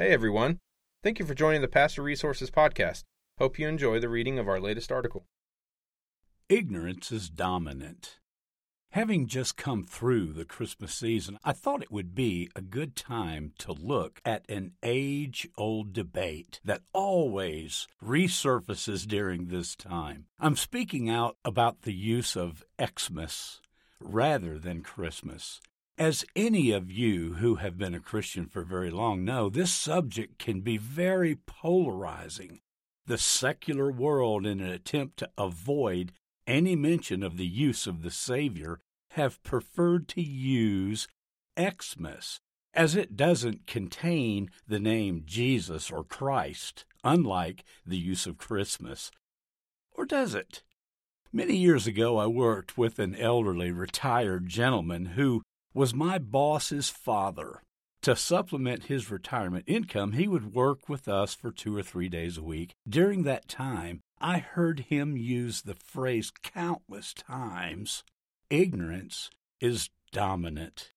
Hey everyone. Thank you for joining the Pastor Resources Podcast. Hope you enjoy the reading of our latest article. Ignorance is dominant. Having just come through the Christmas season, I thought it would be a good time to look at an age old debate that always resurfaces during this time. I'm speaking out about the use of Xmas rather than Christmas. As any of you who have been a Christian for very long know, this subject can be very polarizing. The secular world, in an attempt to avoid any mention of the use of the Savior, have preferred to use Xmas, as it doesn't contain the name Jesus or Christ, unlike the use of Christmas. Or does it? Many years ago, I worked with an elderly retired gentleman who was my boss's father. To supplement his retirement income, he would work with us for two or three days a week. During that time, I heard him use the phrase countless times ignorance is dominant.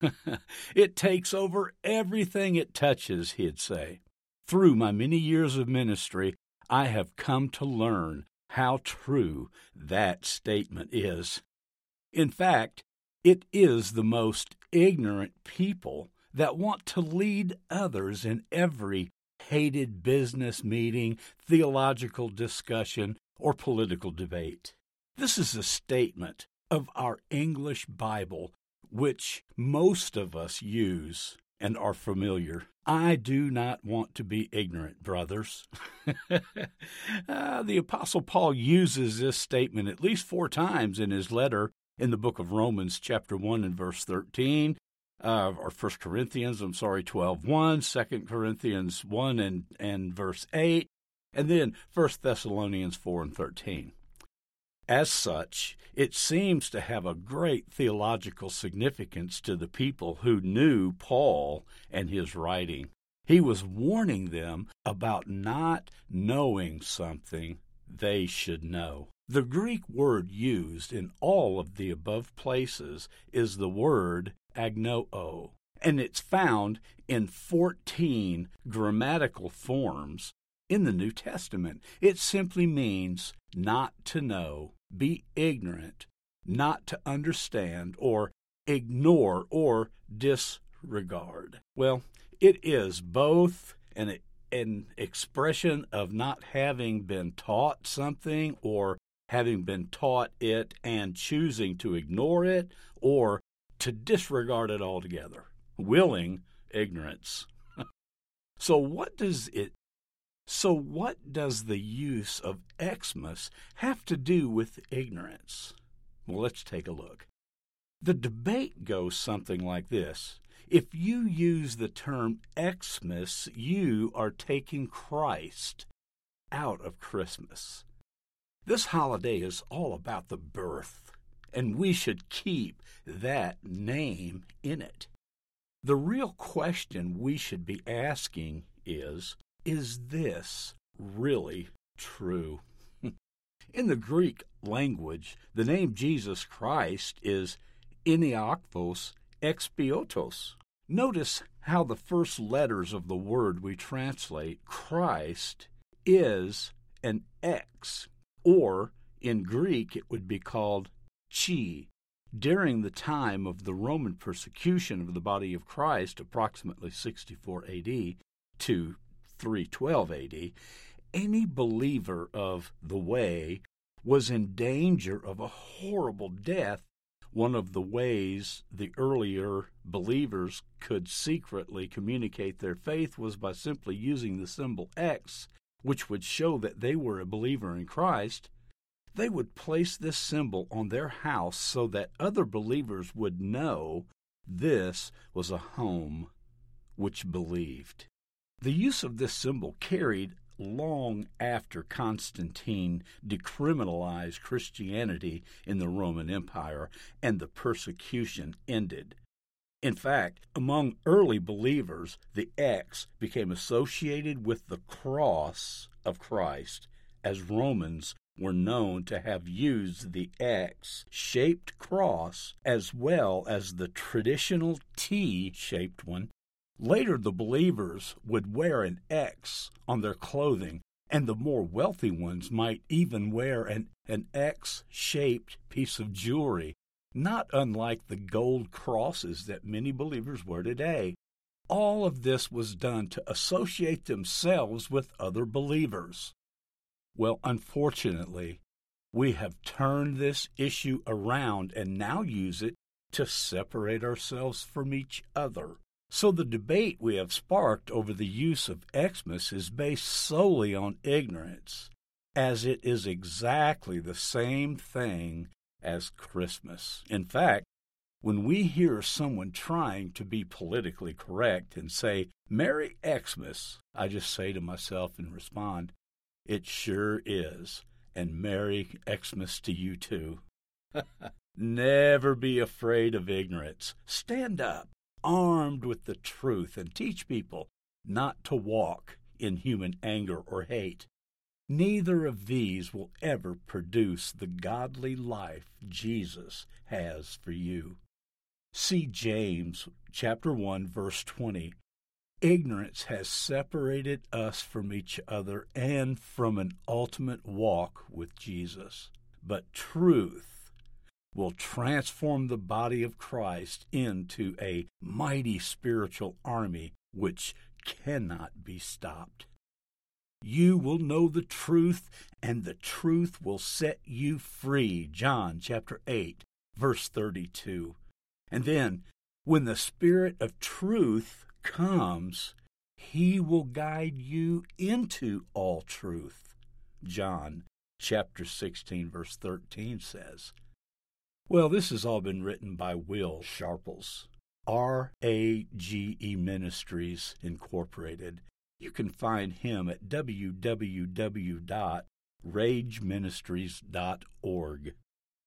it takes over everything it touches, he'd say. Through my many years of ministry, I have come to learn how true that statement is. In fact, it is the most ignorant people that want to lead others in every hated business meeting, theological discussion, or political debate. This is a statement of our English Bible, which most of us use and are familiar. I do not want to be ignorant, brothers. uh, the Apostle Paul uses this statement at least four times in his letter in the book of Romans, chapter 1 and verse 13, uh, or 1 Corinthians, I'm sorry, 12 1, 2 Corinthians 1 and, and verse 8, and then 1 Thessalonians 4 and 13. As such, it seems to have a great theological significance to the people who knew Paul and his writing. He was warning them about not knowing something they should know. The Greek word used in all of the above places is the word agnoo, and it's found in 14 grammatical forms in the New Testament. It simply means not to know, be ignorant, not to understand, or ignore or disregard. Well, it is both an, an expression of not having been taught something or having been taught it and choosing to ignore it or to disregard it altogether. Willing ignorance. so what does it so what does the use of Xmas have to do with ignorance? Well, let's take a look. The debate goes something like this. If you use the term Xmas, you are taking Christ out of Christmas. This holiday is all about the birth, and we should keep that name in it. The real question we should be asking is Is this really true? in the Greek language, the name Jesus Christ is Eniakvos Expiotos. Notice how the first letters of the word we translate Christ is an X or in Greek it would be called chi. During the time of the Roman persecution of the body of Christ, approximately 64 AD to 312 AD, any believer of the way was in danger of a horrible death. One of the ways the earlier believers could secretly communicate their faith was by simply using the symbol X which would show that they were a believer in Christ, they would place this symbol on their house so that other believers would know this was a home which believed. The use of this symbol carried long after Constantine decriminalized Christianity in the Roman Empire and the persecution ended. In fact, among early believers, the X became associated with the cross of Christ, as Romans were known to have used the X shaped cross as well as the traditional T shaped one. Later, the believers would wear an X on their clothing, and the more wealthy ones might even wear an, an X shaped piece of jewelry, not unlike the gold crosses that many believers wear today. All of this was done to associate themselves with other believers. Well, unfortunately, we have turned this issue around and now use it to separate ourselves from each other. So the debate we have sparked over the use of Xmas is based solely on ignorance, as it is exactly the same thing as Christmas. In fact, when we hear someone trying to be politically correct and say, Merry Xmas, I just say to myself and respond, It sure is and Merry Xmas to you too. Never be afraid of ignorance. Stand up, armed with the truth, and teach people not to walk in human anger or hate. Neither of these will ever produce the godly life Jesus has for you. See James chapter 1 verse 20 Ignorance has separated us from each other and from an ultimate walk with Jesus. But truth will transform the body of Christ into a mighty spiritual army which cannot be stopped. You will know the truth, and the truth will set you free. John chapter 8, verse 32. And then, when the Spirit of truth comes, he will guide you into all truth. John chapter 16, verse 13 says. Well, this has all been written by Will Sharples, R A G E Ministries Incorporated. You can find him at www.rageministries.org.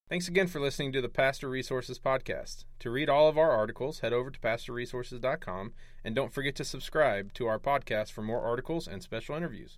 Thanks again for listening to the Pastor Resources Podcast. To read all of our articles, head over to pastorresources.com and don't forget to subscribe to our podcast for more articles and special interviews.